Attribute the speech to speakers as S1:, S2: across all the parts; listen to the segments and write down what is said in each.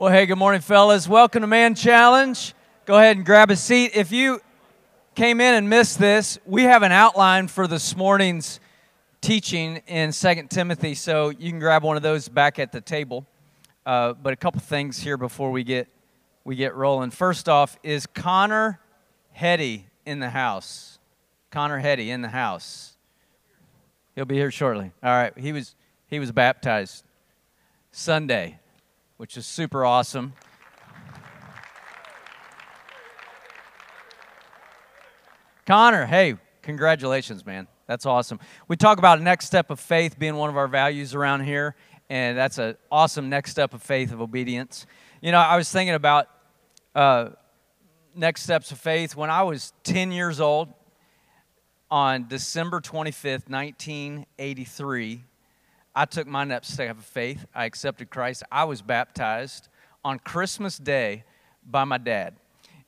S1: Well, hey, good morning, fellas. Welcome to Man Challenge. Go ahead and grab a seat. If you came in and missed this, we have an outline for this morning's teaching in Second Timothy, so you can grab one of those back at the table. Uh, but a couple things here before we get we get rolling. First off, is Connor Hetty in the house? Connor Hetty in the house. He'll be here shortly. All right. He was he was baptized Sunday which is super awesome. Connor, hey, congratulations, man. That's awesome. We talk about next step of faith being one of our values around here, and that's an awesome next step of faith of obedience. You know, I was thinking about uh, next steps of faith when I was 10 years old on December 25th, 1983. I took my next step of faith. I accepted Christ. I was baptized on Christmas Day by my dad.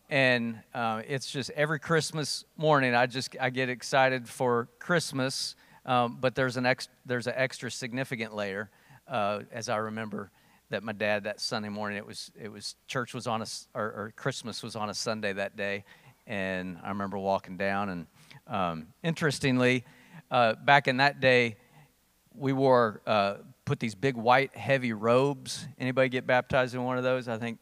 S1: And uh, it's just every Christmas morning, I just I get excited for Christmas. Um, but there's an ex, there's an extra significant layer, uh, as I remember that my dad that Sunday morning it was it was church was on a or, or Christmas was on a Sunday that day, and I remember walking down and um, interestingly, uh, back in that day, we wore uh, put these big white heavy robes. Anybody get baptized in one of those? I think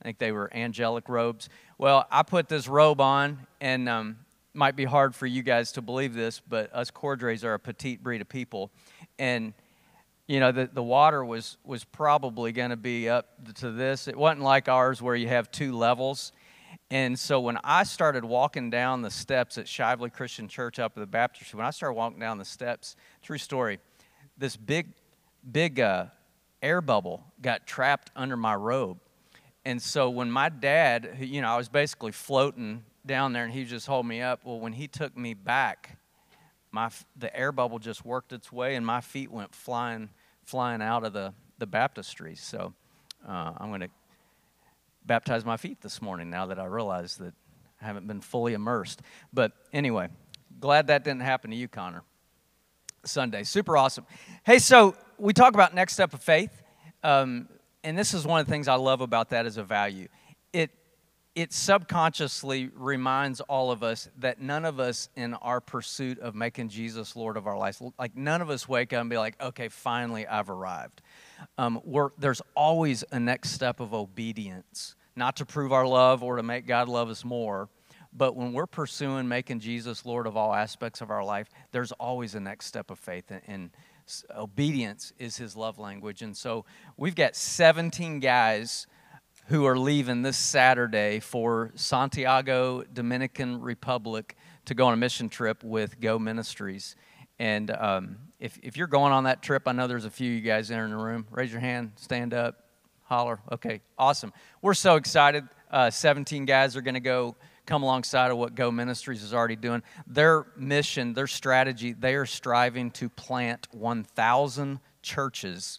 S1: I think they were angelic robes. Well, I put this robe on, and um, might be hard for you guys to believe this, but us Cordrays are a petite breed of people, and you know the, the water was was probably going to be up to this. It wasn't like ours where you have two levels. And so when I started walking down the steps at Shively Christian Church up at the Baptist, when I started walking down the steps, true story, this big, big uh, air bubble got trapped under my robe. And so when my dad, you know, I was basically floating down there and he just hold me up. Well, when he took me back, my the air bubble just worked its way and my feet went flying flying out of the the baptistry. So uh, I'm going to baptize my feet this morning now that I realize that I haven't been fully immersed. But anyway, glad that didn't happen to you, Connor. Sunday. Super awesome. Hey, so we talk about next step of faith, um, and this is one of the things I love about that as a value. It it subconsciously reminds all of us that none of us in our pursuit of making Jesus Lord of our lives, like none of us wake up and be like, okay, finally I've arrived. Um, there's always a next step of obedience, not to prove our love or to make God love us more, but when we're pursuing making Jesus Lord of all aspects of our life, there's always a next step of faith. And obedience is his love language. And so we've got 17 guys who are leaving this Saturday for Santiago, Dominican Republic to go on a mission trip with Go Ministries. And um, if, if you're going on that trip, I know there's a few of you guys there in the room. Raise your hand, stand up, holler. Okay, awesome. We're so excited. Uh, 17 guys are going to go come alongside of what Go Ministries is already doing. Their mission, their strategy, they are striving to plant 1,000 churches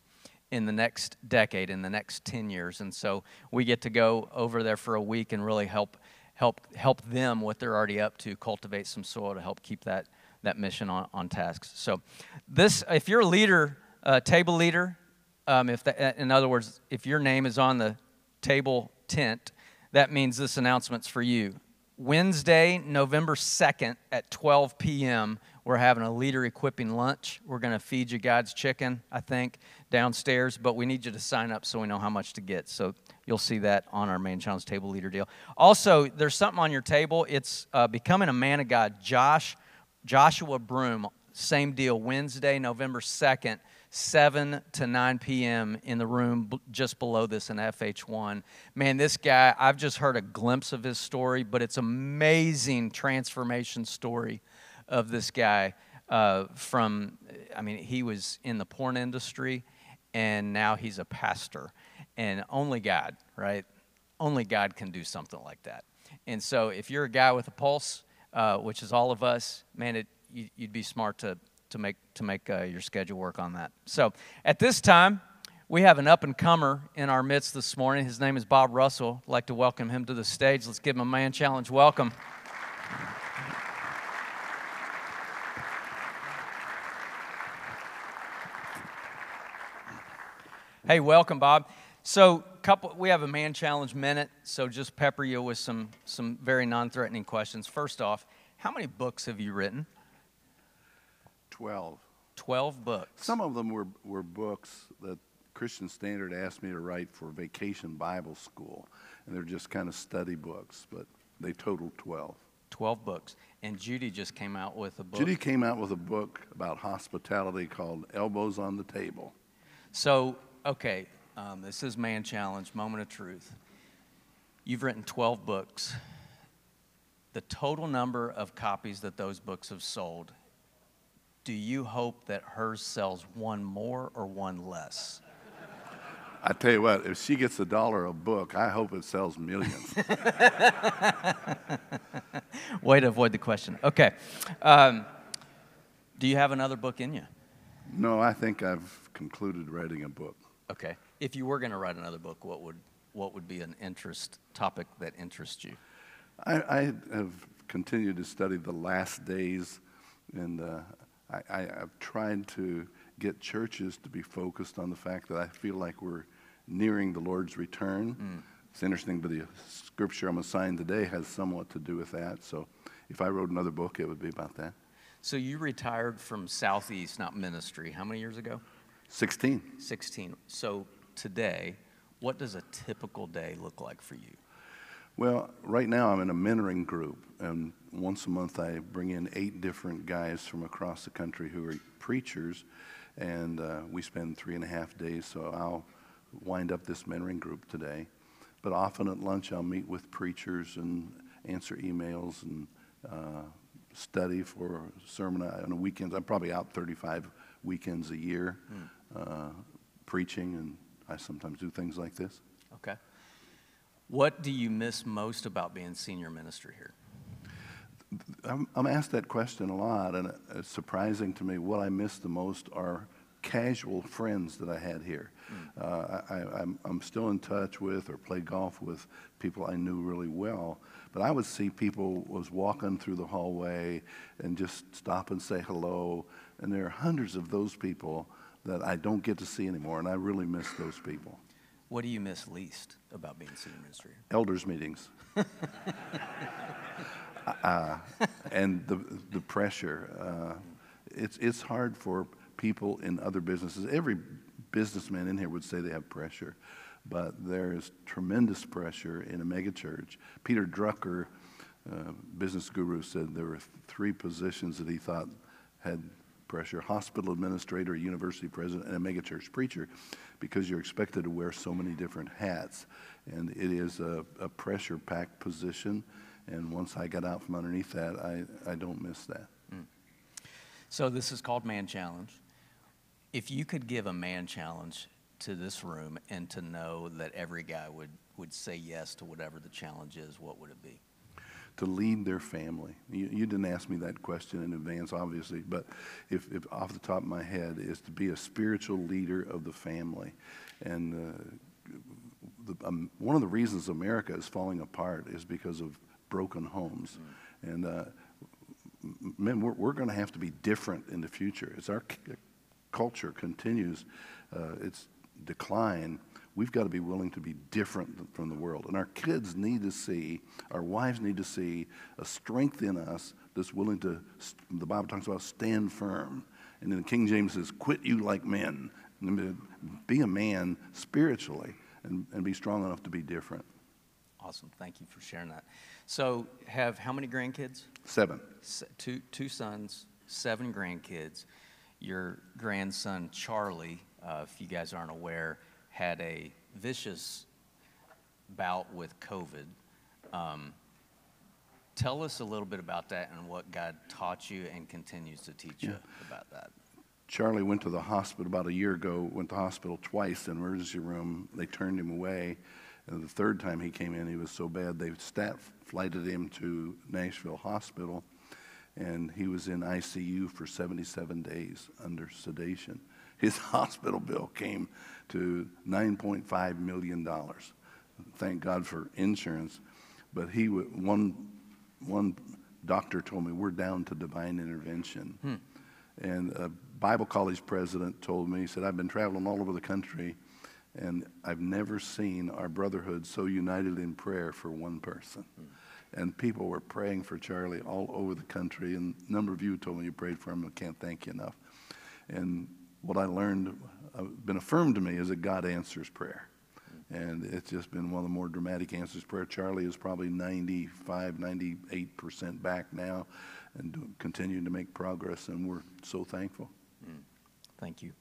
S1: in the next decade, in the next 10 years. And so we get to go over there for a week and really help help help them what they're already up to, cultivate some soil to help keep that that mission on, on task. So this, if you're a leader, uh, table leader, um, if in other words, if your name is on the table tent, that means this announcement's for you. Wednesday, November 2nd at 12 p.m., we're having a leader equipping lunch. We're going to feed you God's chicken, I think, downstairs, but we need you to sign up so we know how much to get. So you'll see that on our man challenge table leader deal. Also, there's something on your table. It's uh, Becoming a Man of God. Josh, Joshua Broome, same deal, Wednesday, November 2nd 7 to 9 p.m. in the room just below this in FH1. Man, this guy, I've just heard a glimpse of his story, but it's amazing transformation story of this guy uh, from I mean, he was in the porn industry, and now he's a pastor. And only God, right? Only God can do something like that. And so, if you're a guy with a pulse, uh, which is all of us, man, it, you, would be smart to to make to make uh, your schedule work on that. So, at this time, we have an up and comer in our midst this morning. His name is Bob Russell. I'd like to welcome him to the stage. Let's give him a man challenge welcome. Hey, welcome, Bob. So, couple, we have a man challenge minute. So, just pepper you with some some very non-threatening questions. First off, how many books have you written?
S2: Twelve.
S1: Twelve books.
S2: Some of them were were books that Christian Standard asked me to write for Vacation Bible School, and they're just kind of study books, but they totaled twelve.
S1: 12 books. And Judy just came out with a book.
S2: Judy came out with a book about hospitality called Elbows on the Table.
S1: So, okay, um, this is Man Challenge, Moment of Truth. You've written 12 books. The total number of copies that those books have sold, do you hope that hers sells one more or one less?
S2: I tell you what, if she gets a dollar a book, I hope it sells millions.
S1: Way to avoid the question. Okay. Um, do you have another book in you?
S2: No, I think I've concluded writing a book.
S1: Okay. If you were going to write another book, what would what would be an interest topic that interests you?
S2: I, I have continued to study the last days, and uh, I, I, have tried to get churches to be focused on the fact that I feel like we're nearing the Lord's return. Mm. It's interesting, but the scripture I'm assigned today has somewhat to do with that. So if I wrote another book, it would be about that.
S1: So you retired from Southeast, not ministry, how many years ago?
S2: 16.
S1: 16. So today, what does a typical day look like for you?
S2: Well, right now I'm in a mentoring group, and once a month I bring in eight different guys from across the country who are preachers, and uh, we spend three and a half days. So I'll wind up this mentoring group today. But often at lunch I'll meet with preachers and answer emails and uh, study for sermon on the weekends. I'm probably out 35 weekends a year mm. uh, preaching, and I sometimes do things like this.
S1: Okay. What do you miss most about being senior minister here?
S2: I'm, I'm asked that question a lot, and it's surprising to me. What I miss the most are casual friends that I had here. Mm. Uh, I, am still in touch with or play golf with people I knew really well, but I would see people was walking through the hallway and just stop and say hello, and there are hundreds of those people that I don't get to see anymore, and I really miss those people.
S1: What do you miss least about being senior minister?
S2: Elders meetings. uh, and the, the pressure. Uh, it's, it's hard for people in other businesses. Every businessman in here would say they have pressure, but there is tremendous pressure in a megachurch. Peter Drucker, uh, business guru, said there were three positions that he thought had pressure hospital administrator, university president, and a megachurch preacher because you're expected to wear so many different hats. And it is a, a pressure packed position. And once I got out from underneath that, I, I don't miss that. Mm.
S1: So, this is called Man Challenge. If you could give a man challenge to this room and to know that every guy would, would say yes to whatever the challenge is, what would it be?
S2: To lead their family. You, you didn't ask me that question in advance, obviously, but if, if off the top of my head is to be a spiritual leader of the family. And uh, the, um, one of the reasons America is falling apart is because of broken homes. Mm. And uh, men, we're, we're going to have to be different in the future. As our culture continues uh, its decline, we've got to be willing to be different from the world. And our kids need to see, our wives need to see a strength in us that's willing to, the Bible talks about stand firm. And then King James says, quit you like men. Be a man spiritually and, and be strong enough to be different.
S1: Awesome. Thank you for sharing that. So, have how many grandkids?
S2: Seven.
S1: Se- two, two sons, seven grandkids your grandson Charlie, uh, if you guys aren't aware, had a vicious bout with COVID. Um, tell us a little bit about that and what God taught you and continues to teach yeah. you about that.
S2: Charlie went to the hospital about a year ago, went to the hospital twice in emergency room. They turned him away. And the third time he came in, he was so bad, they stat flighted him to Nashville Hospital. And he was in ICU for 77 days under sedation. His hospital bill came to $9.5 million. Thank God for insurance. But he, one, one doctor told me, we're down to divine intervention. Hmm. And a Bible college president told me, he said, I've been traveling all over the country and I've never seen our brotherhood so united in prayer for one person. Hmm. And people were praying for Charlie all over the country. And a number of you told me you prayed for him. I can't thank you enough. And what I learned, uh, been affirmed to me, is that God answers prayer. And it's just been one of the more dramatic answers prayer. Charlie is probably 95, 98% back now and continuing to make progress, and we're so thankful. Mm.
S1: Thank you.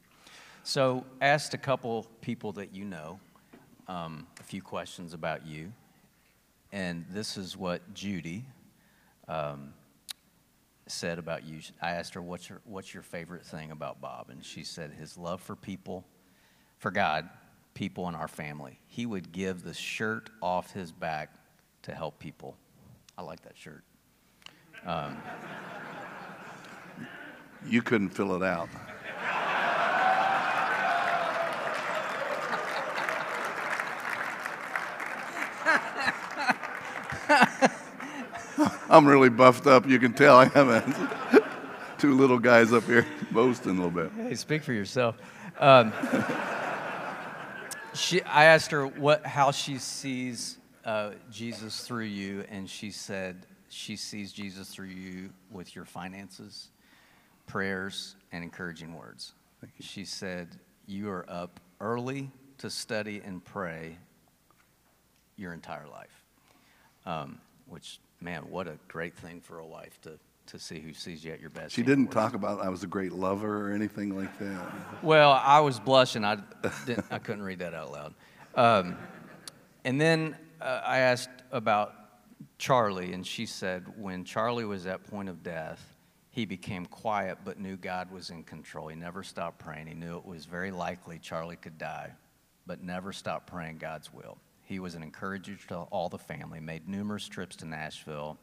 S1: So, asked a couple people that you know um, a few questions about you, and this is what Judy um, said about you. I asked her, what's your, what's your favorite thing about Bob? And she said, his love for people, for God, people in our family. He would give the shirt off his back to help people. I like that shirt. Um,
S2: you couldn't fill it out. I'm really buffed up. You can tell I haven't. Two little guys up here boasting a little bit.
S1: Hey, speak for yourself. Um, she, I asked her what, how she sees uh, Jesus through you, and she said she sees Jesus through you with your finances, prayers, and encouraging words. She said you are up early to study and pray your entire life, um, which man, what a great thing for a wife to to see who sees you at your best.
S2: She didn't talk about I was a great lover or anything like that.
S1: Well, I was blushing. I didn't, I couldn't read that out loud. Um, and then uh, I asked about Charlie, and she said when Charlie was at point of death, he became quiet but knew God was in control. He never stopped praying. He knew it was very likely Charlie could die, but never stopped praying God's will. He was an encourager to all the family, made numerous trips to Nashville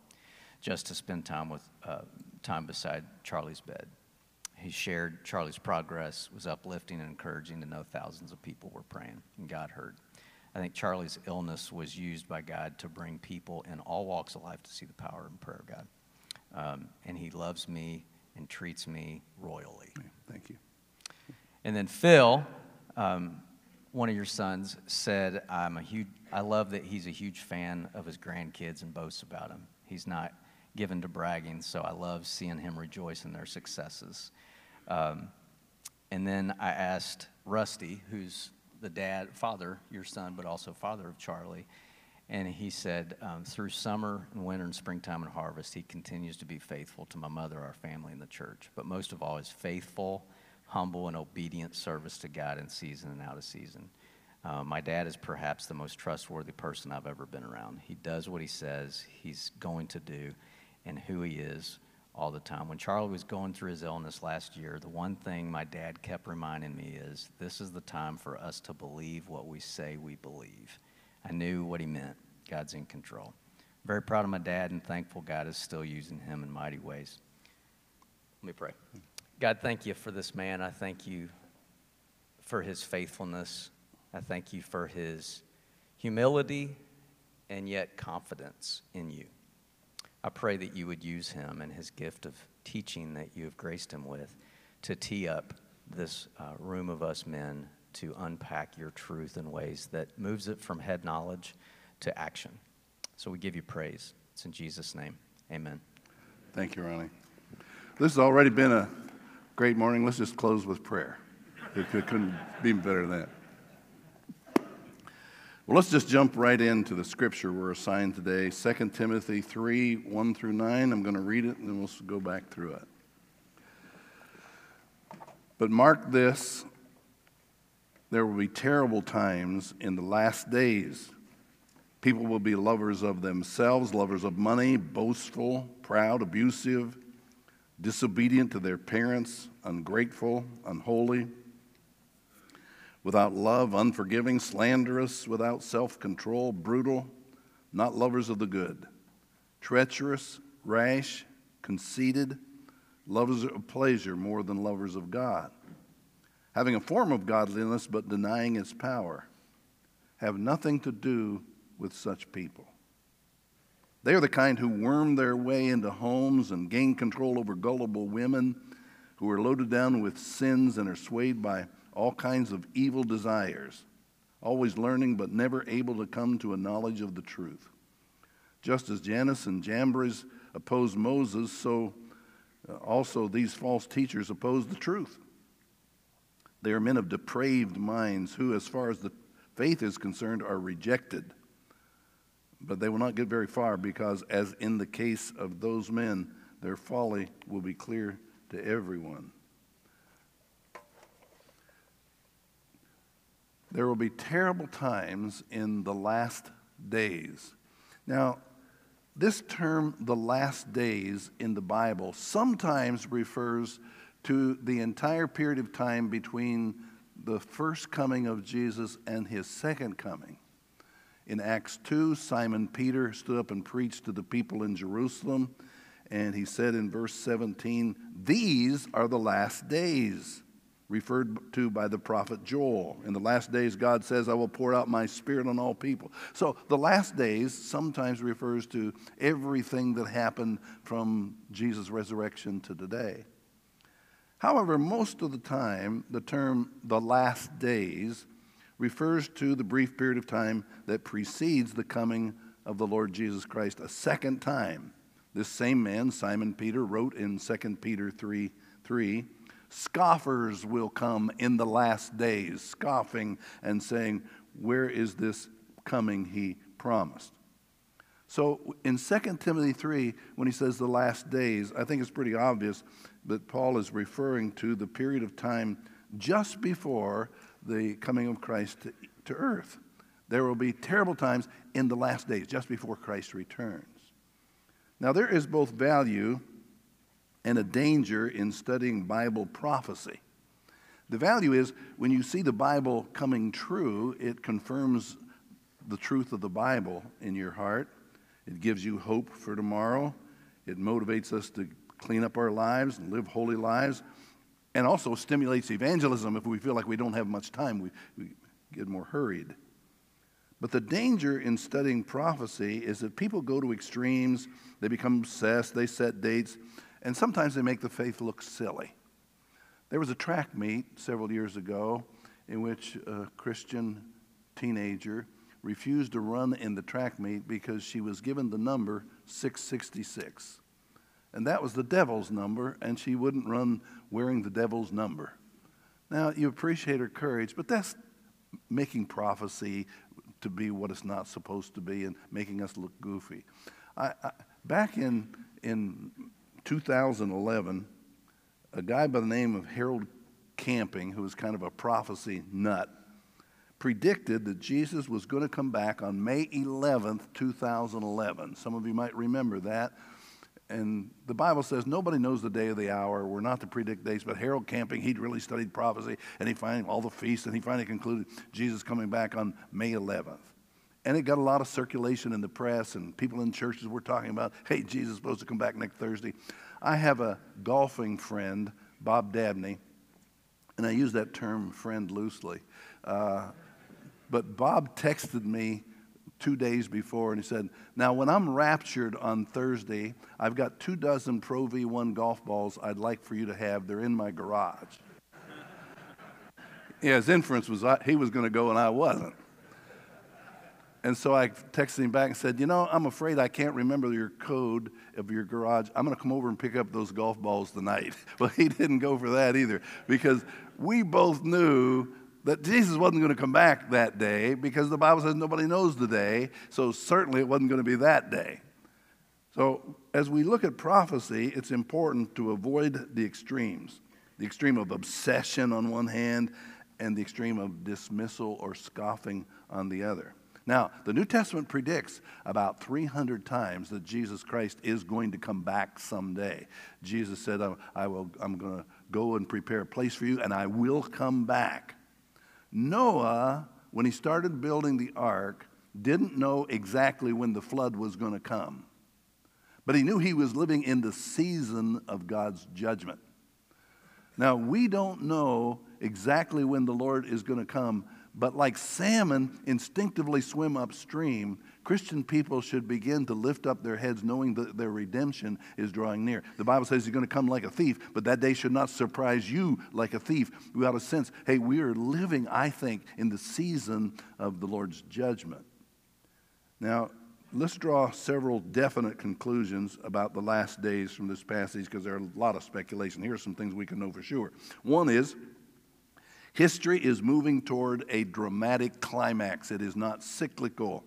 S1: just to spend time with uh, time beside Charlie's bed. He shared Charlie's progress, was uplifting and encouraging to know thousands of people were praying, and God heard. I think Charlie's illness was used by God to bring people in all walks of life to see the power and prayer of God. Um, and He loves me and treats me royally.
S2: Thank you.
S1: And then Phil, um, one of your sons, said, "I'm a huge. I love that he's a huge fan of his grandkids and boasts about them. He's not given to bragging, so I love seeing him rejoice in their successes. Um, and then I asked Rusty, who's the dad, father, your son, but also father of Charlie, and he said, um, through summer and winter and springtime and harvest, he continues to be faithful to my mother, our family, and the church. But most of all, is faithful, humble, and obedient service to God in season and out of season. Uh, my dad is perhaps the most trustworthy person I've ever been around. He does what he says he's going to do, and who he is all the time. When Charlie was going through his illness last year, the one thing my dad kept reminding me is this is the time for us to believe what we say we believe. I knew what he meant. God's in control. Very proud of my dad and thankful God is still using him in mighty ways. Let me pray. God, thank you for this man. I thank you for his faithfulness. I thank you for his humility and yet confidence in you. I pray that you would use him and his gift of teaching that you have graced him with to tee up this uh, room of us men to unpack your truth in ways that moves it from head knowledge to action. So we give you praise. It's in Jesus' name. Amen.
S2: Thank you, Ronnie. This has already been a great morning. Let's just close with prayer. It couldn't be better than that. Well, let's just jump right into the scripture we're assigned today 2 Timothy 3 1 through 9. I'm going to read it and then we'll go back through it. But mark this there will be terrible times in the last days. People will be lovers of themselves, lovers of money, boastful, proud, abusive, disobedient to their parents, ungrateful, unholy, without love, unforgiving, slanderous, without self control, brutal, not lovers of the good, treacherous, rash, conceited, lovers of pleasure more than lovers of God, having a form of godliness but denying its power. Have nothing to do with such people. They are the kind who worm their way into homes and gain control over gullible women who are loaded down with sins and are swayed by all kinds of evil desires, always learning but never able to come to a knowledge of the truth. Just as Jannes and Jambres opposed Moses, so uh, also these false teachers oppose the truth. They are men of depraved minds who, as far as the faith is concerned, are rejected but they will not get very far because, as in the case of those men, their folly will be clear to everyone. There will be terrible times in the last days. Now, this term, the last days, in the Bible sometimes refers to the entire period of time between the first coming of Jesus and his second coming. In Acts 2, Simon Peter stood up and preached to the people in Jerusalem, and he said in verse 17, These are the last days, referred to by the prophet Joel. In the last days, God says, I will pour out my spirit on all people. So the last days sometimes refers to everything that happened from Jesus' resurrection to today. However, most of the time, the term the last days refers to the brief period of time that precedes the coming of the Lord Jesus Christ a second time. This same man, Simon Peter, wrote in 2 Peter 3 3, Scoffers will come in the last days, scoffing and saying, Where is this coming he promised? So in 2 Timothy 3, when he says the last days, I think it's pretty obvious that Paul is referring to the period of time just before the coming of Christ to, to earth. There will be terrible times in the last days, just before Christ returns. Now, there is both value and a danger in studying Bible prophecy. The value is when you see the Bible coming true, it confirms the truth of the Bible in your heart. It gives you hope for tomorrow. It motivates us to clean up our lives and live holy lives and also stimulates evangelism if we feel like we don't have much time, we, we get more hurried. But the danger in studying prophecy is that people go to extremes, they become obsessed, they set dates, and sometimes they make the faith look silly. There was a track meet several years ago in which a Christian teenager refused to run in the track meet because she was given the number 666 and that was the devil's number, and she wouldn't run wearing the devil's number. Now, you appreciate her courage, but that's making prophecy to be what it's not supposed to be and making us look goofy. I, I, back in, in 2011, a guy by the name of Harold Camping, who was kind of a prophecy nut, predicted that Jesus was going to come back on May 11th, 2011. Some of you might remember that and the Bible says nobody knows the day or the hour. We're not to predict dates, but Harold Camping, he'd really studied prophecy, and he found all the feasts, and he finally concluded Jesus coming back on May 11th. And it got a lot of circulation in the press, and people in churches were talking about, hey, Jesus is supposed to come back next Thursday. I have a golfing friend, Bob Dabney, and I use that term friend loosely. Uh, but Bob texted me two days before, and he said, Now, when I'm raptured on Thursday, I've got two dozen Pro V1 golf balls I'd like for you to have. They're in my garage. yeah, his inference was I, he was going to go and I wasn't. And so I texted him back and said, You know, I'm afraid I can't remember your code of your garage. I'm going to come over and pick up those golf balls tonight. Well, he didn't go for that either because we both knew that Jesus wasn't going to come back that day because the Bible says nobody knows the day, so certainly it wasn't going to be that day. So, as we look at prophecy, it's important to avoid the extremes the extreme of obsession on one hand, and the extreme of dismissal or scoffing on the other. Now, the New Testament predicts about 300 times that Jesus Christ is going to come back someday. Jesus said, I will, I'm going to go and prepare a place for you, and I will come back. Noah, when he started building the ark, didn't know exactly when the flood was going to come, but he knew he was living in the season of God's judgment. Now, we don't know exactly when the Lord is going to come, but like salmon instinctively swim upstream, Christian people should begin to lift up their heads knowing that their redemption is drawing near. The Bible says he's going to come like a thief, but that day should not surprise you like a thief. We ought to sense, hey, we are living, I think, in the season of the Lord's judgment. Now, let's draw several definite conclusions about the last days from this passage because there are a lot of speculation. Here are some things we can know for sure. One is History is moving toward a dramatic climax, it is not cyclical.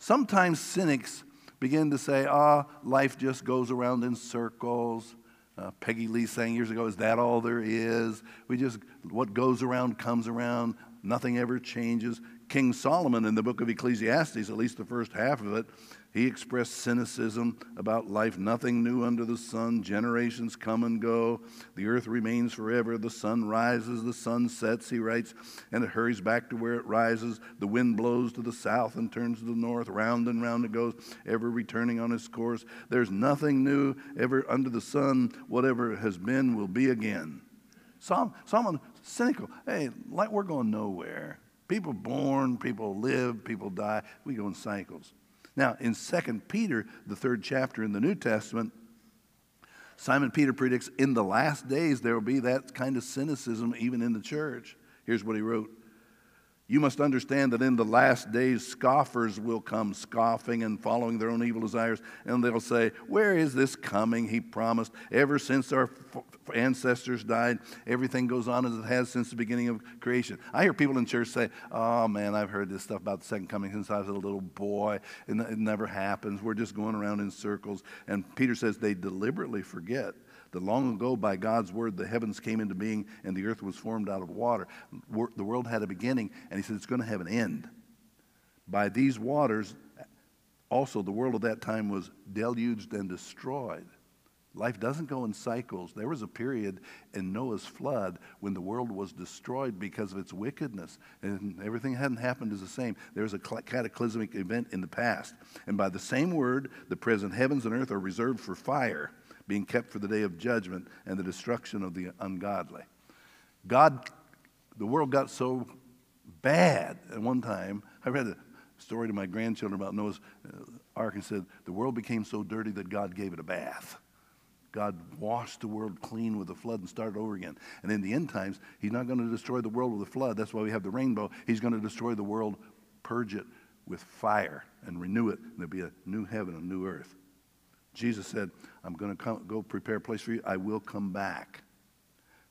S2: Sometimes cynics begin to say, ah, life just goes around in circles. Uh, Peggy Lee sang years ago, is that all there is? We just, what goes around comes around, nothing ever changes. King Solomon in the book of Ecclesiastes, at least the first half of it, he expressed cynicism about life, nothing new under the sun. Generations come and go. The earth remains forever. The sun rises, the sun sets, he writes, and it hurries back to where it rises. The wind blows to the south and turns to the north. Round and round it goes, ever returning on its course. There's nothing new ever under the sun. Whatever has been will be again. Some, someone cynical. Hey, like we're going nowhere. People born, people live, people die. We go in cycles. Now, in 2 Peter, the third chapter in the New Testament, Simon Peter predicts in the last days there will be that kind of cynicism even in the church. Here's what he wrote you must understand that in the last days, scoffers will come scoffing and following their own evil desires, and they'll say, Where is this coming? He promised. Ever since our ancestors died, everything goes on as it has since the beginning of creation. I hear people in church say, Oh man, I've heard this stuff about the second coming since I was a little boy, and it never happens. We're just going around in circles. And Peter says they deliberately forget that long ago, by God's word, the heavens came into being and the earth was formed out of water. The world had a beginning, and he said it's going to have an end. By these waters, also, the world of that time was deluged and destroyed. Life doesn't go in cycles. There was a period in Noah's flood when the world was destroyed because of its wickedness, and everything hadn't happened as the same. There was a cataclysmic event in the past. And by the same word, the present heavens and earth are reserved for fire being kept for the day of judgment and the destruction of the ungodly. God, the world got so bad at one time. I read a story to my grandchildren about Noah's uh, ark and said, The world became so dirty that God gave it a bath. God washed the world clean with a flood and started over again. And in the end times, He's not going to destroy the world with a flood. That's why we have the rainbow. He's going to destroy the world, purge it with fire, and renew it. And there'll be a new heaven, a new earth. Jesus said, I'm going to go prepare a place for you. I will come back.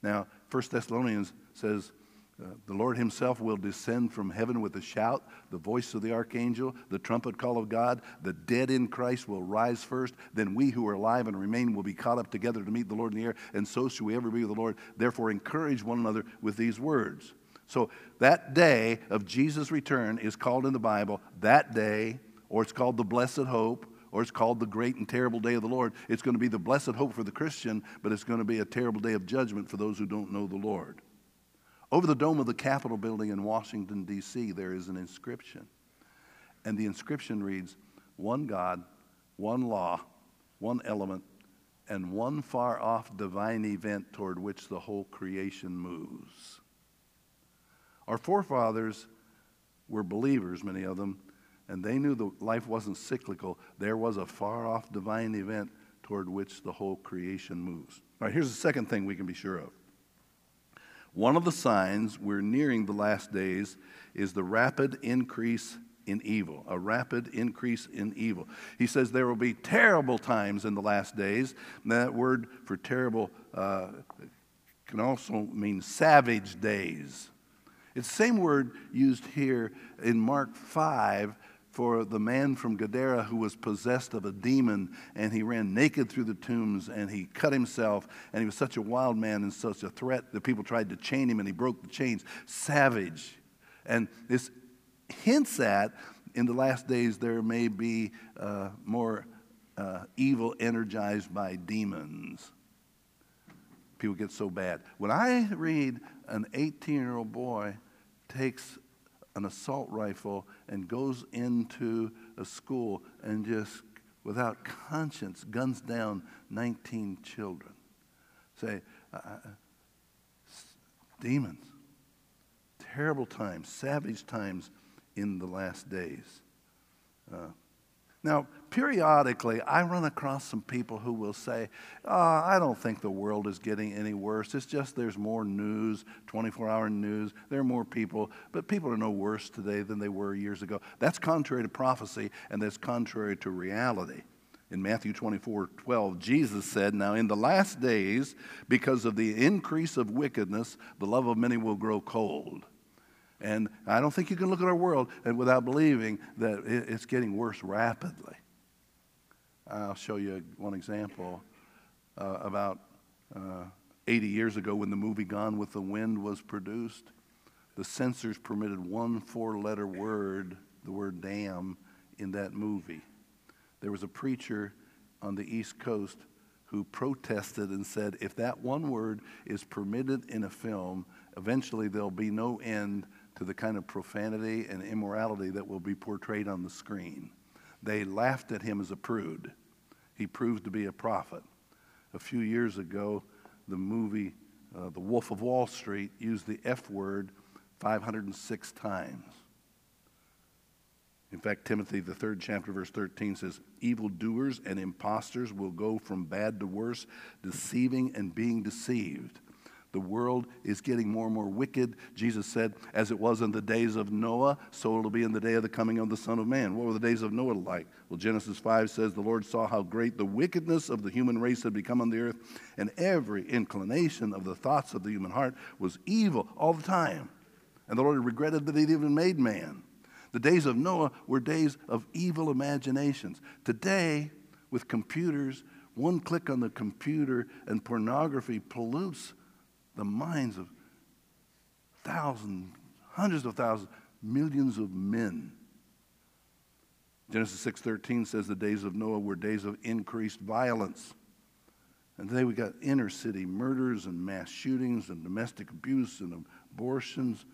S2: Now, 1 Thessalonians says, the Lord Himself will descend from heaven with a shout, the voice of the archangel, the trumpet call of God. The dead in Christ will rise first. Then we who are alive and remain will be caught up together to meet the Lord in the air, and so shall we ever be with the Lord. Therefore, encourage one another with these words. So, that day of Jesus' return is called in the Bible that day, or it's called the blessed hope, or it's called the great and terrible day of the Lord. It's going to be the blessed hope for the Christian, but it's going to be a terrible day of judgment for those who don't know the Lord. Over the dome of the Capitol building in Washington, D.C., there is an inscription. And the inscription reads One God, one law, one element, and one far off divine event toward which the whole creation moves. Our forefathers were believers, many of them, and they knew that life wasn't cyclical. There was a far off divine event toward which the whole creation moves. All right, here's the second thing we can be sure of. One of the signs we're nearing the last days is the rapid increase in evil, a rapid increase in evil. He says there will be terrible times in the last days. And that word for terrible uh, can also mean savage days. It's the same word used here in Mark 5 for the man from Gadara who was possessed of a demon, and he ran naked through the tombs, and he cut himself, and he was such a wild man and such a threat that people tried to chain him, and he broke the chains. Savage. And this hints at in the last days there may be uh, more uh, evil energized by demons. People get so bad. When I read an 18 year old boy takes an assault rifle and goes into a school and just, without conscience, guns down 19 children, say, uh, uh demons, terrible times, savage times in the last days. Uh, now, periodically, I run across some people who will say, oh, I don't think the world is getting any worse. It's just there's more news, 24 hour news. There are more people, but people are no worse today than they were years ago. That's contrary to prophecy, and that's contrary to reality. In Matthew 24 12, Jesus said, Now in the last days, because of the increase of wickedness, the love of many will grow cold. And I don't think you can look at our world without believing that it's getting worse rapidly. I'll show you one example. Uh, about uh, 80 years ago, when the movie Gone with the Wind was produced, the censors permitted one four letter word, the word damn, in that movie. There was a preacher on the East Coast who protested and said, if that one word is permitted in a film, eventually there'll be no end to the kind of profanity and immorality that will be portrayed on the screen. They laughed at him as a prude. He proved to be a prophet. A few years ago, the movie uh, The Wolf of Wall Street used the F word 506 times. In fact, Timothy, the third chapter, verse 13 says, Evildoers and impostors will go from bad to worse, deceiving and being deceived. The world is getting more and more wicked. Jesus said, as it was in the days of Noah, so it'll be in the day of the coming of the Son of Man. What were the days of Noah like? Well, Genesis 5 says, The Lord saw how great the wickedness of the human race had become on the earth, and every inclination of the thoughts of the human heart was evil all the time. And the Lord regretted that He'd even made man. The days of Noah were days of evil imaginations. Today, with computers, one click on the computer and pornography pollutes the minds of thousands, hundreds of thousands, millions of men. Genesis 6:13 says the days of Noah were days of increased violence. And today we got inner city murders and mass shootings and domestic abuse and abortions,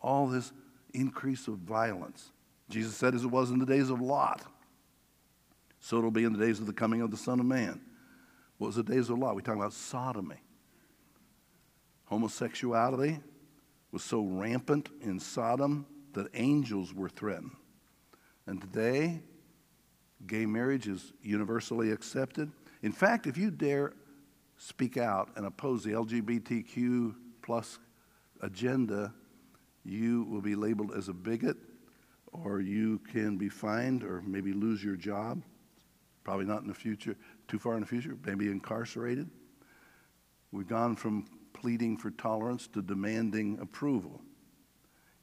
S2: all this increase of violence. Jesus said, as it was in the days of Lot, so it'll be in the days of the coming of the Son of Man. What was the days of Lot? We talk about sodomy. Homosexuality was so rampant in Sodom that angels were threatened. And today, gay marriage is universally accepted. In fact, if you dare speak out and oppose the LGBTQ plus agenda, you will be labeled as a bigot, or you can be fined, or maybe lose your job. Probably not in the future, too far in the future, maybe incarcerated. We've gone from pleading for tolerance to demanding approval.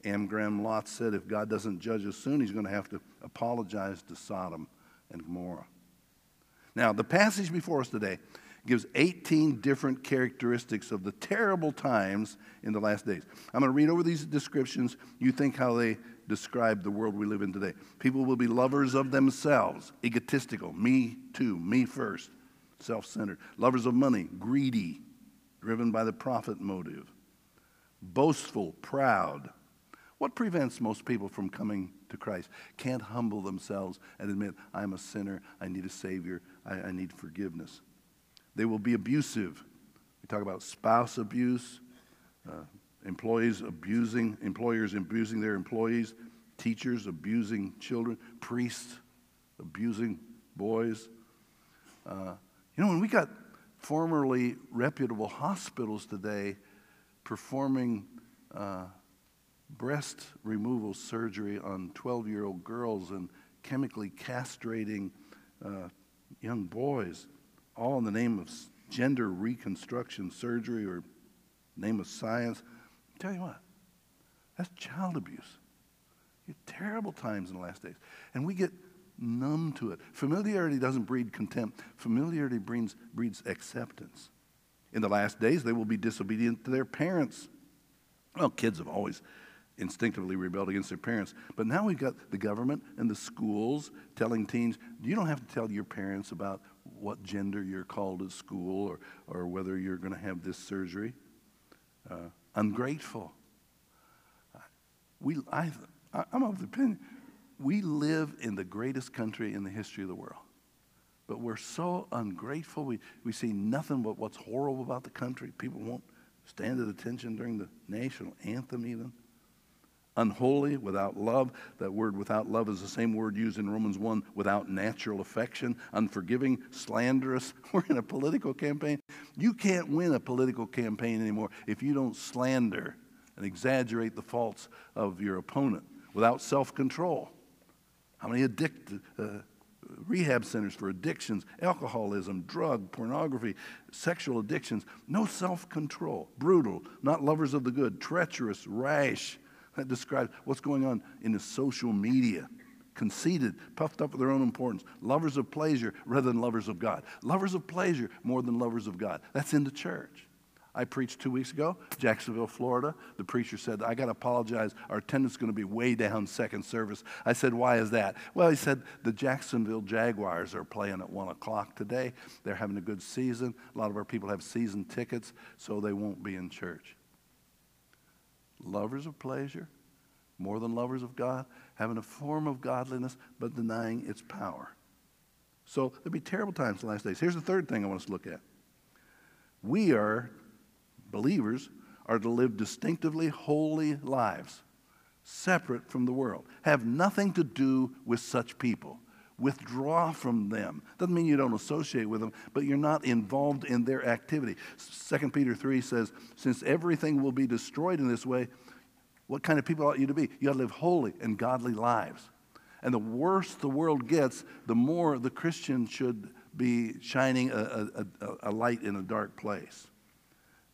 S2: Amram Lot said if God doesn't judge us soon, he's going to have to apologize to Sodom and Gomorrah. Now, the passage before us today gives 18 different characteristics of the terrible times in the last days. I'm going to read over these descriptions. You think how they describe the world we live in today. People will be lovers of themselves, egotistical, me too, me first, self centered, lovers of money, greedy, driven by the profit motive, boastful, proud. What prevents most people from coming to Christ? Can't humble themselves and admit, I'm a sinner, I need a Savior, I, I need forgiveness. They will be abusive. We talk about spouse abuse, uh, employees abusing, employers abusing their employees, teachers abusing children, priests abusing boys. Uh, you know, when we got formerly reputable hospitals today performing uh, breast removal surgery on 12 year old girls and chemically castrating uh, young boys, all in the name of gender reconstruction surgery or name of science. I'll tell you what, that's child abuse. You Terrible times in the last days. And we get numb to it. Familiarity doesn't breed contempt, familiarity breeds, breeds acceptance. In the last days, they will be disobedient to their parents. Well, kids have always instinctively rebelled against their parents. But now we've got the government and the schools telling teens, you don't have to tell your parents about what gender you're called at school or, or whether you're going to have this surgery. Uh, ungrateful. We, I, I'm of the opinion, we live in the greatest country in the history of the world. But we're so ungrateful. We, we see nothing but what's horrible about the country. People won't stand at attention during the national anthem, even unholy, without love. That word without love is the same word used in Romans 1 without natural affection, unforgiving, slanderous. We're in a political campaign. You can't win a political campaign anymore if you don't slander and exaggerate the faults of your opponent without self control. How many addicted? Uh, rehab centers for addictions, alcoholism, drug, pornography, sexual addictions. No self control. Brutal, not lovers of the good, treacherous, rash, that describes what's going on in the social media. Conceited, puffed up with their own importance, lovers of pleasure rather than lovers of God. Lovers of pleasure more than lovers of God. That's in the church. I preached two weeks ago, Jacksonville, Florida. The preacher said, I got to apologize. Our attendance is going to be way down second service. I said, Why is that? Well, he said, The Jacksonville Jaguars are playing at 1 o'clock today. They're having a good season. A lot of our people have season tickets, so they won't be in church lovers of pleasure more than lovers of God, having a form of godliness but denying its power. So there'll be terrible times in the last days. Here's the third thing I want us to look at. We are, believers, are to live distinctively holy lives, separate from the world, have nothing to do with such people withdraw from them. Doesn't mean you don't associate with them, but you're not involved in their activity. 2 Peter 3 says, Since everything will be destroyed in this way, what kind of people ought you to be? You ought to live holy and godly lives. And the worse the world gets, the more the Christian should be shining a, a, a light in a dark place.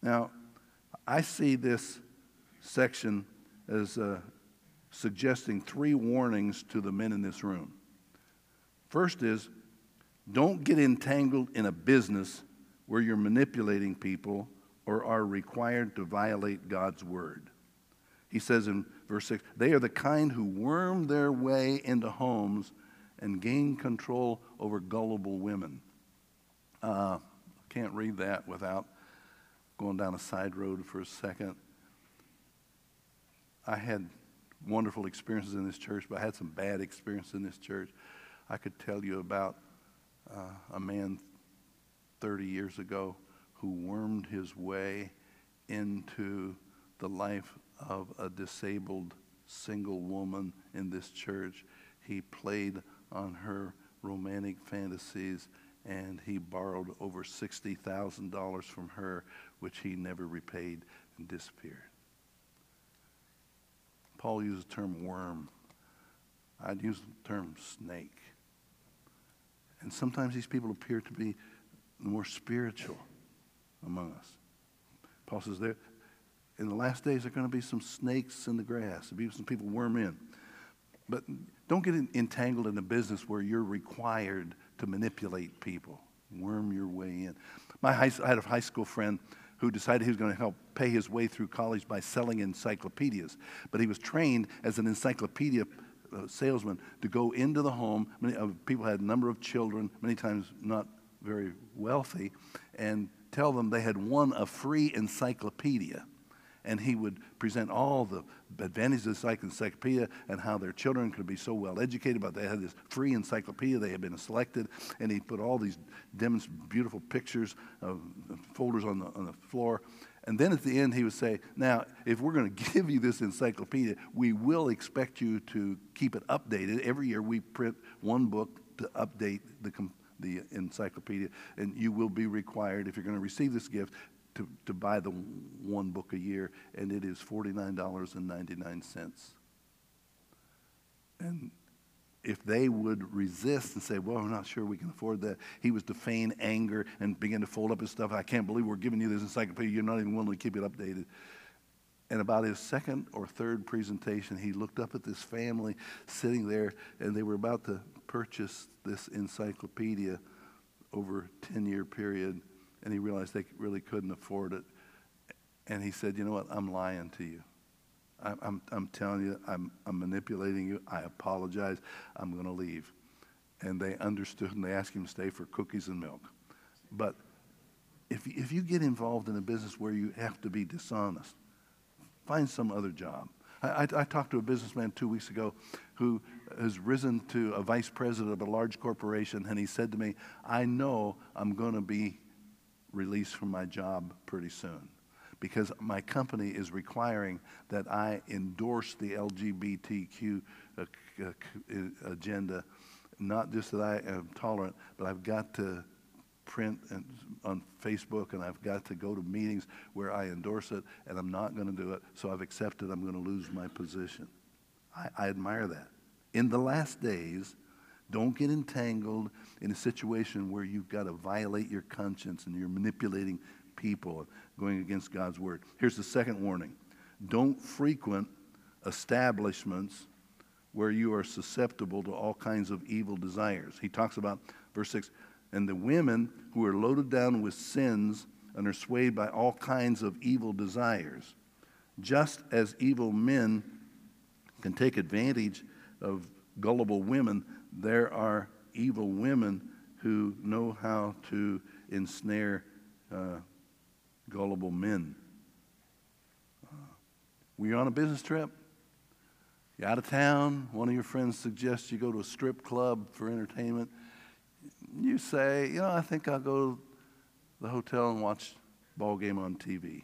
S2: Now, I see this section as uh, suggesting three warnings to the men in this room. First is don't get entangled in a business where you're manipulating people or are required to violate God's word. He says in verse 6 they are the kind who worm their way into homes and gain control over gullible women. Uh, can't read that without going down a side road for a second. I had wonderful experiences in this church, but I had some bad experiences in this church. I could tell you about uh, a man 30 years ago who wormed his way into the life of a disabled single woman in this church. He played on her romantic fantasies and he borrowed over $60,000 from her, which he never repaid and disappeared. Paul used the term worm. I'd use the term snake. And sometimes these people appear to be more spiritual among us. Paul says there, in the last days, there are going to be some snakes in the grass. There'll be some people worm in. But don't get entangled in a business where you're required to manipulate people. Worm your way in. My high, I had a high school friend who decided he was going to help pay his way through college by selling encyclopedias. But he was trained as an encyclopedia uh, salesman to go into the home. Many uh, people had a number of children, many times not very wealthy, and tell them they had won a free encyclopedia. And he would present all the advantages of the encyclopedia and how their children could be so well educated. But they had this free encyclopedia; they had been selected, and he put all these beautiful pictures of folders on the on the floor. And then at the end, he would say, Now, if we're going to give you this encyclopedia, we will expect you to keep it updated. Every year, we print one book to update the, the encyclopedia, and you will be required, if you're going to receive this gift, to, to buy the one book a year, and it is $49.99. And if they would resist and say, Well, I'm not sure we can afford that, he was to feign anger and begin to fold up his stuff. I can't believe we're giving you this encyclopedia. You're not even willing to keep it updated. And about his second or third presentation, he looked up at this family sitting there, and they were about to purchase this encyclopedia over a 10 year period, and he realized they really couldn't afford it. And he said, You know what? I'm lying to you. I'm, I'm, I'm telling you, I'm, I'm manipulating you. I apologize. I'm going to leave. And they understood and they asked him to stay for cookies and milk. But if, if you get involved in a business where you have to be dishonest, find some other job. I, I, I talked to a businessman two weeks ago who has risen to a vice president of a large corporation, and he said to me, I know I'm going to be released from my job pretty soon because my company is requiring that I endorse the LGBTQ uh, uh, agenda. Not just that I am tolerant, but I've got to print and on Facebook and I've got to go to meetings where I endorse it and I'm not going to do it. So I've accepted I'm going to lose my position. I, I admire that. In the last days, don't get entangled in a situation where you've got to violate your conscience and you're manipulating people going against God's word. Here's the second warning don't frequent establishments where you are susceptible to all kinds of evil desires. He talks about, verse 6, and the women who are loaded down with sins and are swayed by all kinds of evil desires. Just as evil men can take advantage of gullible women, there are evil women who know how to ensnare uh, gullible men. Uh, were you on a business trip? You're out of town. One of your friends suggests you go to a strip club for entertainment. You say, you know, I think I'll go to the hotel and watch ball game on TV.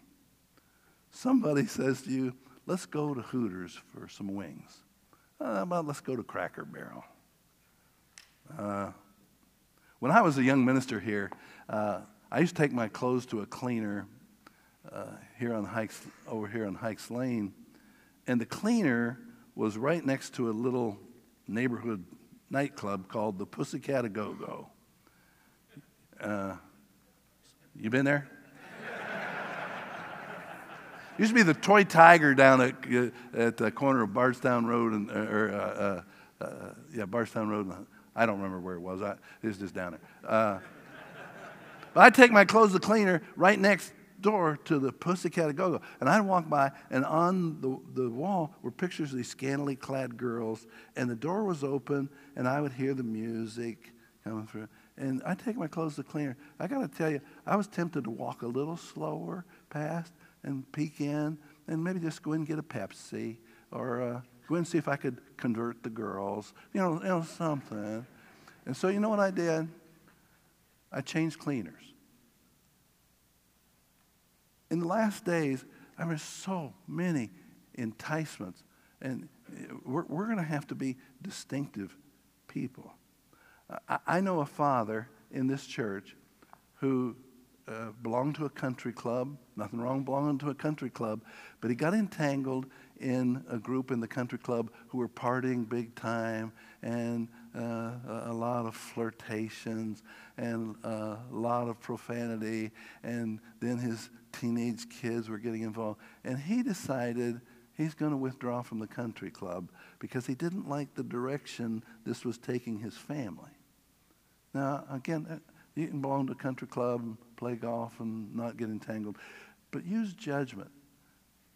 S2: Somebody says to you, let's go to Hooters for some wings. Uh, about let's go to Cracker Barrel. Uh, when I was a young minister here, uh, I used to take my clothes to a cleaner uh, here on Hikes, over here on Hikes Lane, and the cleaner was right next to a little neighborhood nightclub called the Pussycat Go Go. Uh, you been there? Used to be the Toy Tiger down at, at the corner of Bardstown Road and, or, uh, uh, uh, yeah, Bardstown Road. I don't remember where it was. I, it was just down there. Uh, but I'd take my clothes to the cleaner right next door to the Pussycat Go-Go. And I'd walk by, and on the, the wall were pictures of these scantily clad girls. And the door was open, and I would hear the music coming through. And I'd take my clothes to the cleaner. I got to tell you, I was tempted to walk a little slower past and peek in and maybe just go in and get a Pepsi or uh, go and see if I could convert the girls, you know, you know, something. And so you know what I did? I changed cleaners. In the last days, I mean, so many enticements, and we're, we're going to have to be distinctive people. I, I know a father in this church who uh, belonged to a country club. Nothing wrong belonging to a country club, but he got entangled in a group in the country club who were partying big time and uh, a lot of flirtations and uh, a lot of profanity. And then his teenage kids were getting involved. And he decided he's going to withdraw from the country club because he didn't like the direction this was taking his family. Now, again, uh, you can belong to a country club and play golf and not get entangled, but use judgment.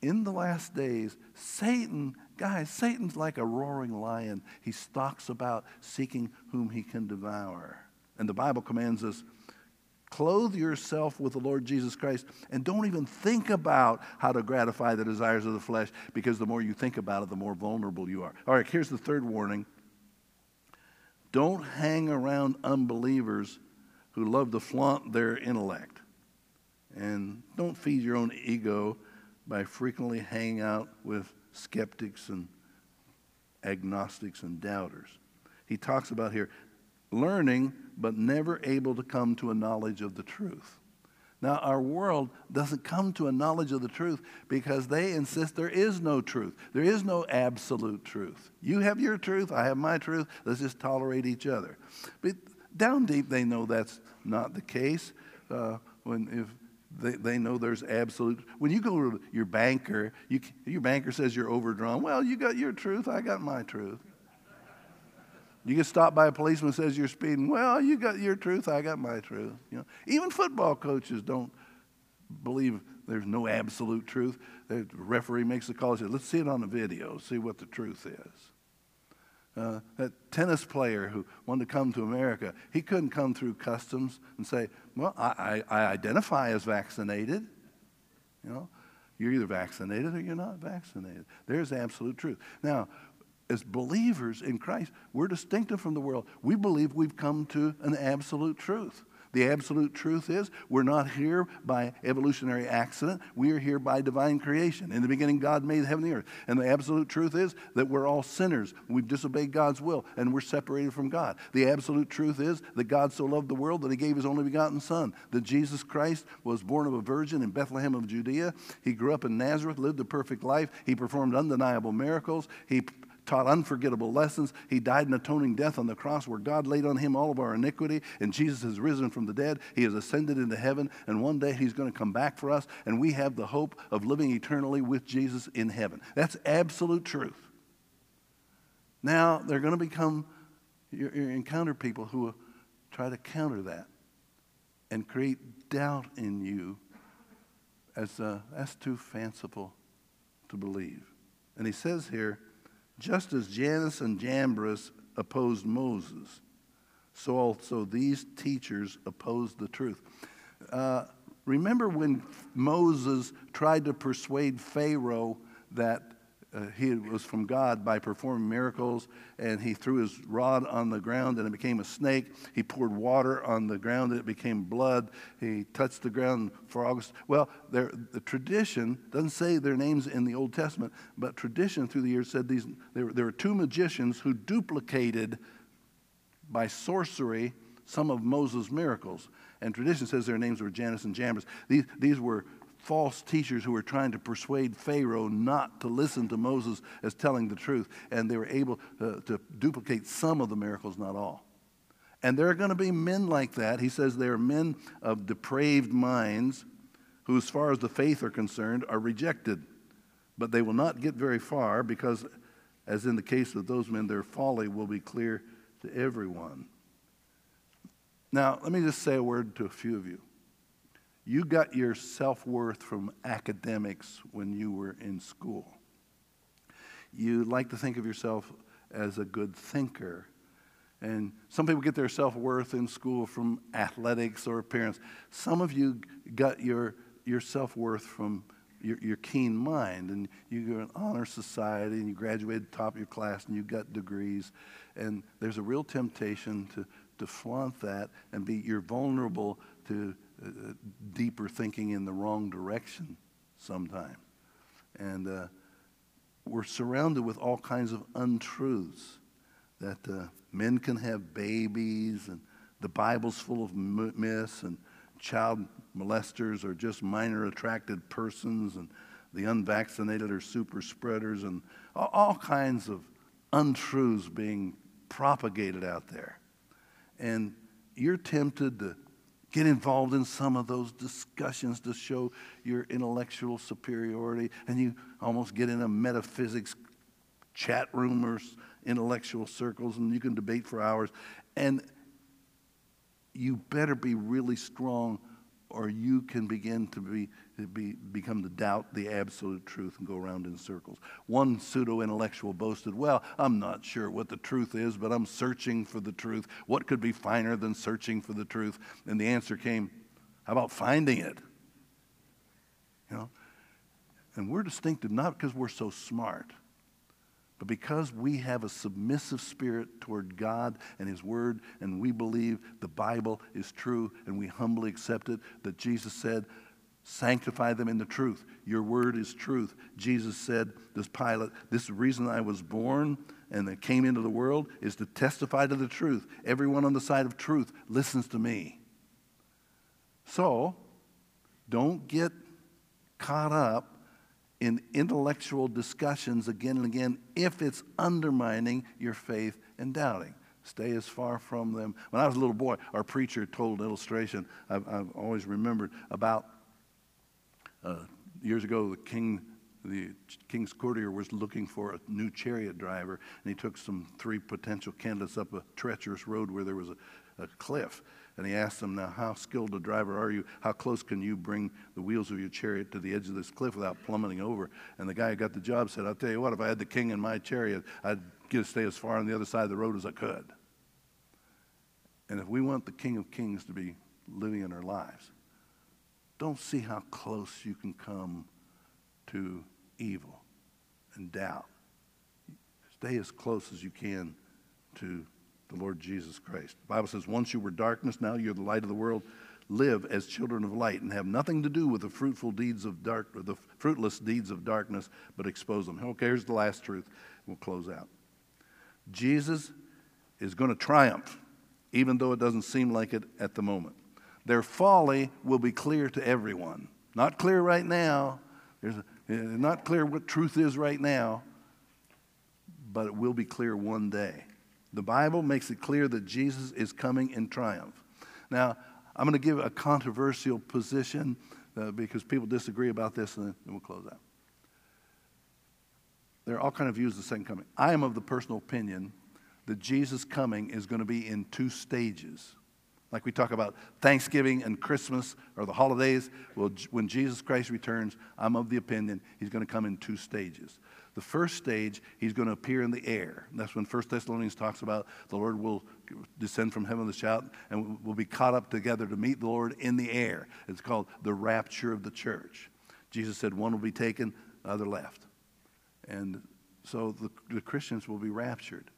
S2: In the last days, Satan, guys, Satan's like a roaring lion. He stalks about seeking whom he can devour. And the Bible commands us clothe yourself with the Lord Jesus Christ and don't even think about how to gratify the desires of the flesh because the more you think about it, the more vulnerable you are. All right, here's the third warning don't hang around unbelievers who love to flaunt their intellect. And don't feed your own ego by frequently hanging out with skeptics and agnostics and doubters. He talks about here learning, but never able to come to a knowledge of the truth. Now, our world doesn't come to a knowledge of the truth because they insist there is no truth. There is no absolute truth. You have your truth, I have my truth. Let's just tolerate each other. But down deep, they know that's not the case. Uh, when if they, they know there's absolute. When you go to your banker, you, your banker says you're overdrawn. Well, you got your truth, I got my truth. You get stopped by a policeman who says you're speeding. Well, you got your truth, I got my truth. You know, even football coaches don't believe there's no absolute truth. The referee makes the call and says, let's see it on the video, see what the truth is. Uh, that tennis player who wanted to come to America, he couldn't come through customs and say, well, I, I, I identify as vaccinated. You know, you're either vaccinated or you're not vaccinated. There's absolute truth. Now, as believers in Christ, we're distinctive from the world. We believe we've come to an absolute truth. The absolute truth is we're not here by evolutionary accident. We are here by divine creation. In the beginning, God made heaven and earth. And the absolute truth is that we're all sinners. We've disobeyed God's will and we're separated from God. The absolute truth is that God so loved the world that he gave his only begotten Son. That Jesus Christ was born of a virgin in Bethlehem of Judea. He grew up in Nazareth, lived a perfect life. He performed undeniable miracles. He taught unforgettable lessons. He died an atoning death on the cross where God laid on him all of our iniquity, and Jesus has risen from the dead. He has ascended into heaven, and one day he's going to come back for us, and we have the hope of living eternally with Jesus in heaven. That's absolute truth. Now, they're going to become, you encounter people who try to counter that and create doubt in you as uh, that's too fanciful to believe. And he says here, just as Jannes and Jambres opposed Moses, so also these teachers opposed the truth. Uh, remember when Moses tried to persuade Pharaoh that uh, he was from God by performing miracles, and he threw his rod on the ground and it became a snake. He poured water on the ground and it became blood. He touched the ground, frogs. Well, there, the tradition doesn't say their names in the Old Testament, but tradition through the years said these. There, there were two magicians who duplicated by sorcery some of Moses' miracles. And tradition says their names were Jannes and Jambres. These, these were false teachers who were trying to persuade Pharaoh not to listen to Moses as telling the truth. And they were able uh, to duplicate some of the miracles, not all. And there are going to be men like that. He says they are men of depraved minds who, as far as the faith are concerned, are rejected. But they will not get very far because, as in the case of those men, their folly will be clear to everyone. Now, let me just say a word to a few of you. You got your self worth from academics when you were in school. You like to think of yourself as a good thinker. And some people get their self worth in school from athletics or appearance. Some of you got your, your self worth from your, your keen mind. And you go in honor society and you graduated top of your class and you got degrees. And there's a real temptation to, to flaunt that and be, you're vulnerable to deeper thinking in the wrong direction sometimes. And uh, we're surrounded with all kinds of untruths that uh, men can have babies, and the Bible's full of myths, and child molesters are just minor attracted persons, and the unvaccinated are super spreaders, and all kinds of untruths being propagated out there. And you're tempted to Get involved in some of those discussions to show your intellectual superiority, and you almost get in a metaphysics chat room or intellectual circles, and you can debate for hours. And you better be really strong, or you can begin to be be, become to doubt the absolute truth and go around in circles. One pseudo intellectual boasted, Well, I'm not sure what the truth is, but I'm searching for the truth. What could be finer than searching for the truth? And the answer came, How about finding it? You know? And we're distinctive not because we're so smart, but because we have a submissive spirit toward God and His Word, and we believe the Bible is true, and we humbly accept it, that Jesus said, Sanctify them in the truth. Your word is truth. Jesus said, this Pilate, this reason I was born and that came into the world is to testify to the truth. Everyone on the side of truth listens to me. So, don't get caught up in intellectual discussions again and again if it's undermining your faith and doubting. Stay as far from them. When I was a little boy, our preacher told an illustration I've, I've always remembered about uh, years ago, the king, the king's courtier was looking for a new chariot driver, and he took some three potential candidates up a treacherous road where there was a, a cliff. And he asked them, Now, how skilled a driver are you? How close can you bring the wheels of your chariot to the edge of this cliff without plummeting over? And the guy who got the job said, I'll tell you what, if I had the king in my chariot, I'd get to stay as far on the other side of the road as I could. And if we want the King of Kings to be living in our lives, don't see how close you can come to evil and doubt. Stay as close as you can to the Lord Jesus Christ. The Bible says, once you were darkness, now you're the light of the world. Live as children of light and have nothing to do with the fruitful deeds of dark, or the fruitless deeds of darkness, but expose them. Okay, here's the last truth. We'll close out. Jesus is going to triumph, even though it doesn't seem like it at the moment. Their folly will be clear to everyone. Not clear right now. There's a, not clear what truth is right now, but it will be clear one day. The Bible makes it clear that Jesus is coming in triumph. Now, I'm going to give a controversial position uh, because people disagree about this, and then we'll close out. There are all kinds of views of the second coming. I am of the personal opinion that Jesus' coming is going to be in two stages. Like we talk about Thanksgiving and Christmas or the holidays. Well, when Jesus Christ returns, I'm of the opinion he's going to come in two stages. The first stage, he's going to appear in the air. That's when 1 Thessalonians talks about the Lord will descend from heaven with a shout and we'll be caught up together to meet the Lord in the air. It's called the rapture of the church. Jesus said one will be taken, the other left. And so the, the Christians will be raptured.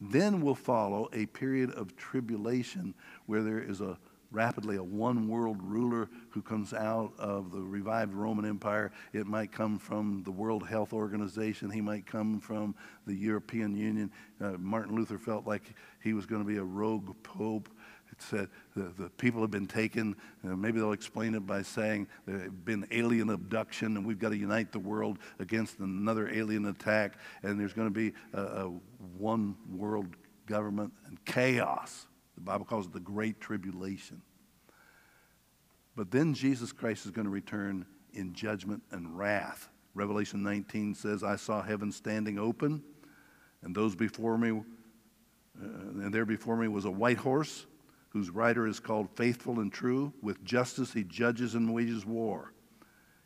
S2: Then will follow a period of tribulation where there is a rapidly a one world ruler who comes out of the revived Roman Empire. It might come from the World Health Organization. He might come from the European Union. Uh, Martin Luther felt like he was going to be a rogue pope. Said the, the people have been taken. Uh, maybe they'll explain it by saying there have been alien abduction and we've got to unite the world against another alien attack. And there's going to be a, a one world government and chaos. The Bible calls it the Great Tribulation. But then Jesus Christ is going to return in judgment and wrath. Revelation 19 says, I saw heaven standing open, and those before me, uh, and there before me was a white horse, whose rider is called Faithful and True. With justice he judges and wages war.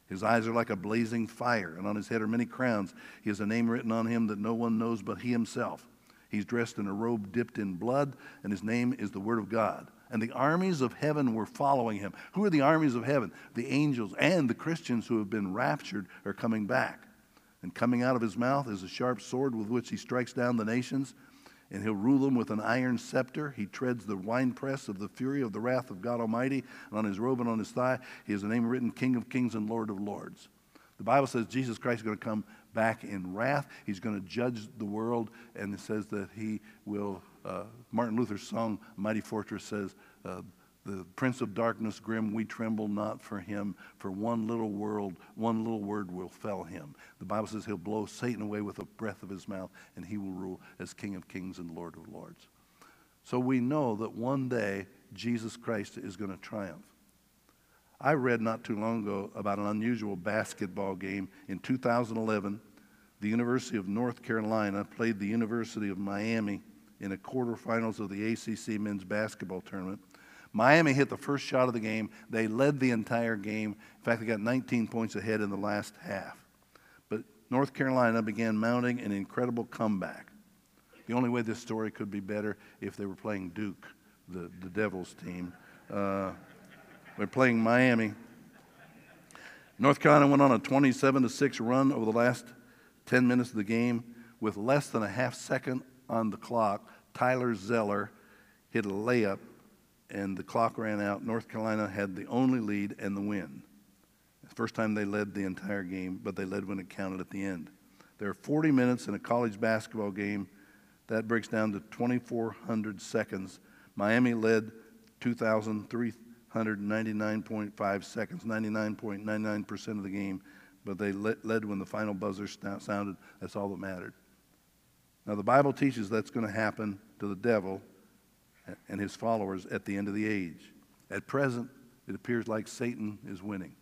S2: His eyes are like a blazing fire, and on his head are many crowns. He has a name written on him that no one knows but he himself. He's dressed in a robe dipped in blood, and his name is the Word of God. And the armies of heaven were following him. Who are the armies of heaven? The angels and the Christians who have been raptured are coming back. And coming out of his mouth is a sharp sword with which he strikes down the nations, and he'll rule them with an iron scepter. He treads the winepress of the fury of the wrath of God Almighty, and on his robe and on his thigh, he has a name written King of Kings and Lord of Lords. The Bible says Jesus Christ is going to come back in wrath. He's going to judge the world, and it says that he will. Uh, Martin Luther's song, Mighty Fortress, says, uh, The Prince of Darkness, grim, we tremble not for him, for one little world, one little word will fell him. The Bible says he'll blow Satan away with the breath of his mouth, and he will rule as King of kings and Lord of lords. So we know that one day Jesus Christ is going to triumph. I read not too long ago about an unusual basketball game in 2011. The University of North Carolina played the University of Miami in the quarterfinals of the ACC men's basketball tournament. Miami hit the first shot of the game. They led the entire game. In fact, they got 19 points ahead in the last half. But North Carolina began mounting an incredible comeback. The only way this story could be better if they were playing Duke, the, the Devils team. Uh, they're playing Miami. North Carolina went on a 27 to 6 run over the last 10 minutes of the game with less than a half second on the clock. Tyler Zeller hit a layup and the clock ran out. North Carolina had the only lead and the win. First time they led the entire game, but they led when it counted at the end. There are 40 minutes in a college basketball game. That breaks down to 2,400 seconds. Miami led 2,003 199.5 seconds, 99.99% of the game, but they led when the final buzzer sounded. That's all that mattered. Now, the Bible teaches that's going to happen to the devil and his followers at the end of the age. At present, it appears like Satan is winning.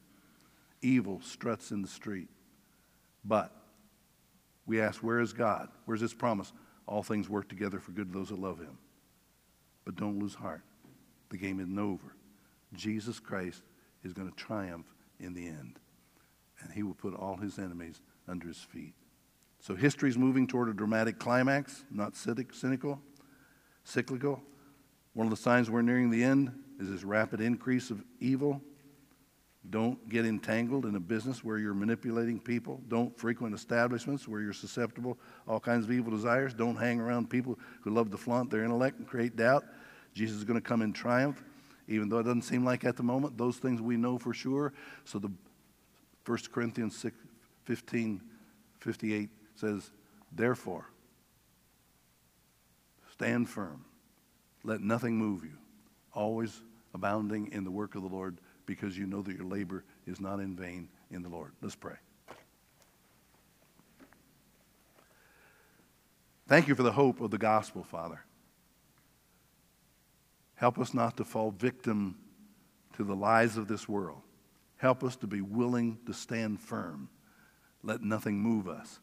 S2: Evil struts in the street. But we ask, where is God? Where's his promise? All things work together for good to those that love him. But don't lose heart. The game isn't over. Jesus Christ is going to triumph in the end, and he will put all his enemies under his feet. So history is moving toward a dramatic climax, not cynical, cyclical. One of the signs we're nearing the end is this rapid increase of evil. Don't get entangled in a business where you're manipulating people. Don't frequent establishments where you're susceptible all kinds of evil desires. Don't hang around people who love to flaunt their intellect and create doubt. Jesus is going to come in triumph, even though it doesn't seem like at the moment. Those things we know for sure. So the 1 Corinthians 6, 15, 58 says, Therefore, stand firm. Let nothing move you. Always abounding in the work of the Lord because you know that your labor is not in vain in the Lord. Let's pray. Thank you for the hope of the gospel, Father. Help us not to fall victim to the lies of this world. Help us to be willing to stand firm. Let nothing move us.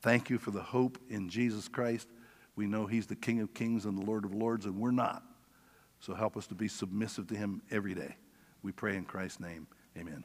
S2: Thank you for the hope in Jesus Christ. We know He's the King of kings and the Lord of lords, and we're not. So help us to be submissive to Him every day. We pray in Christ's name. Amen.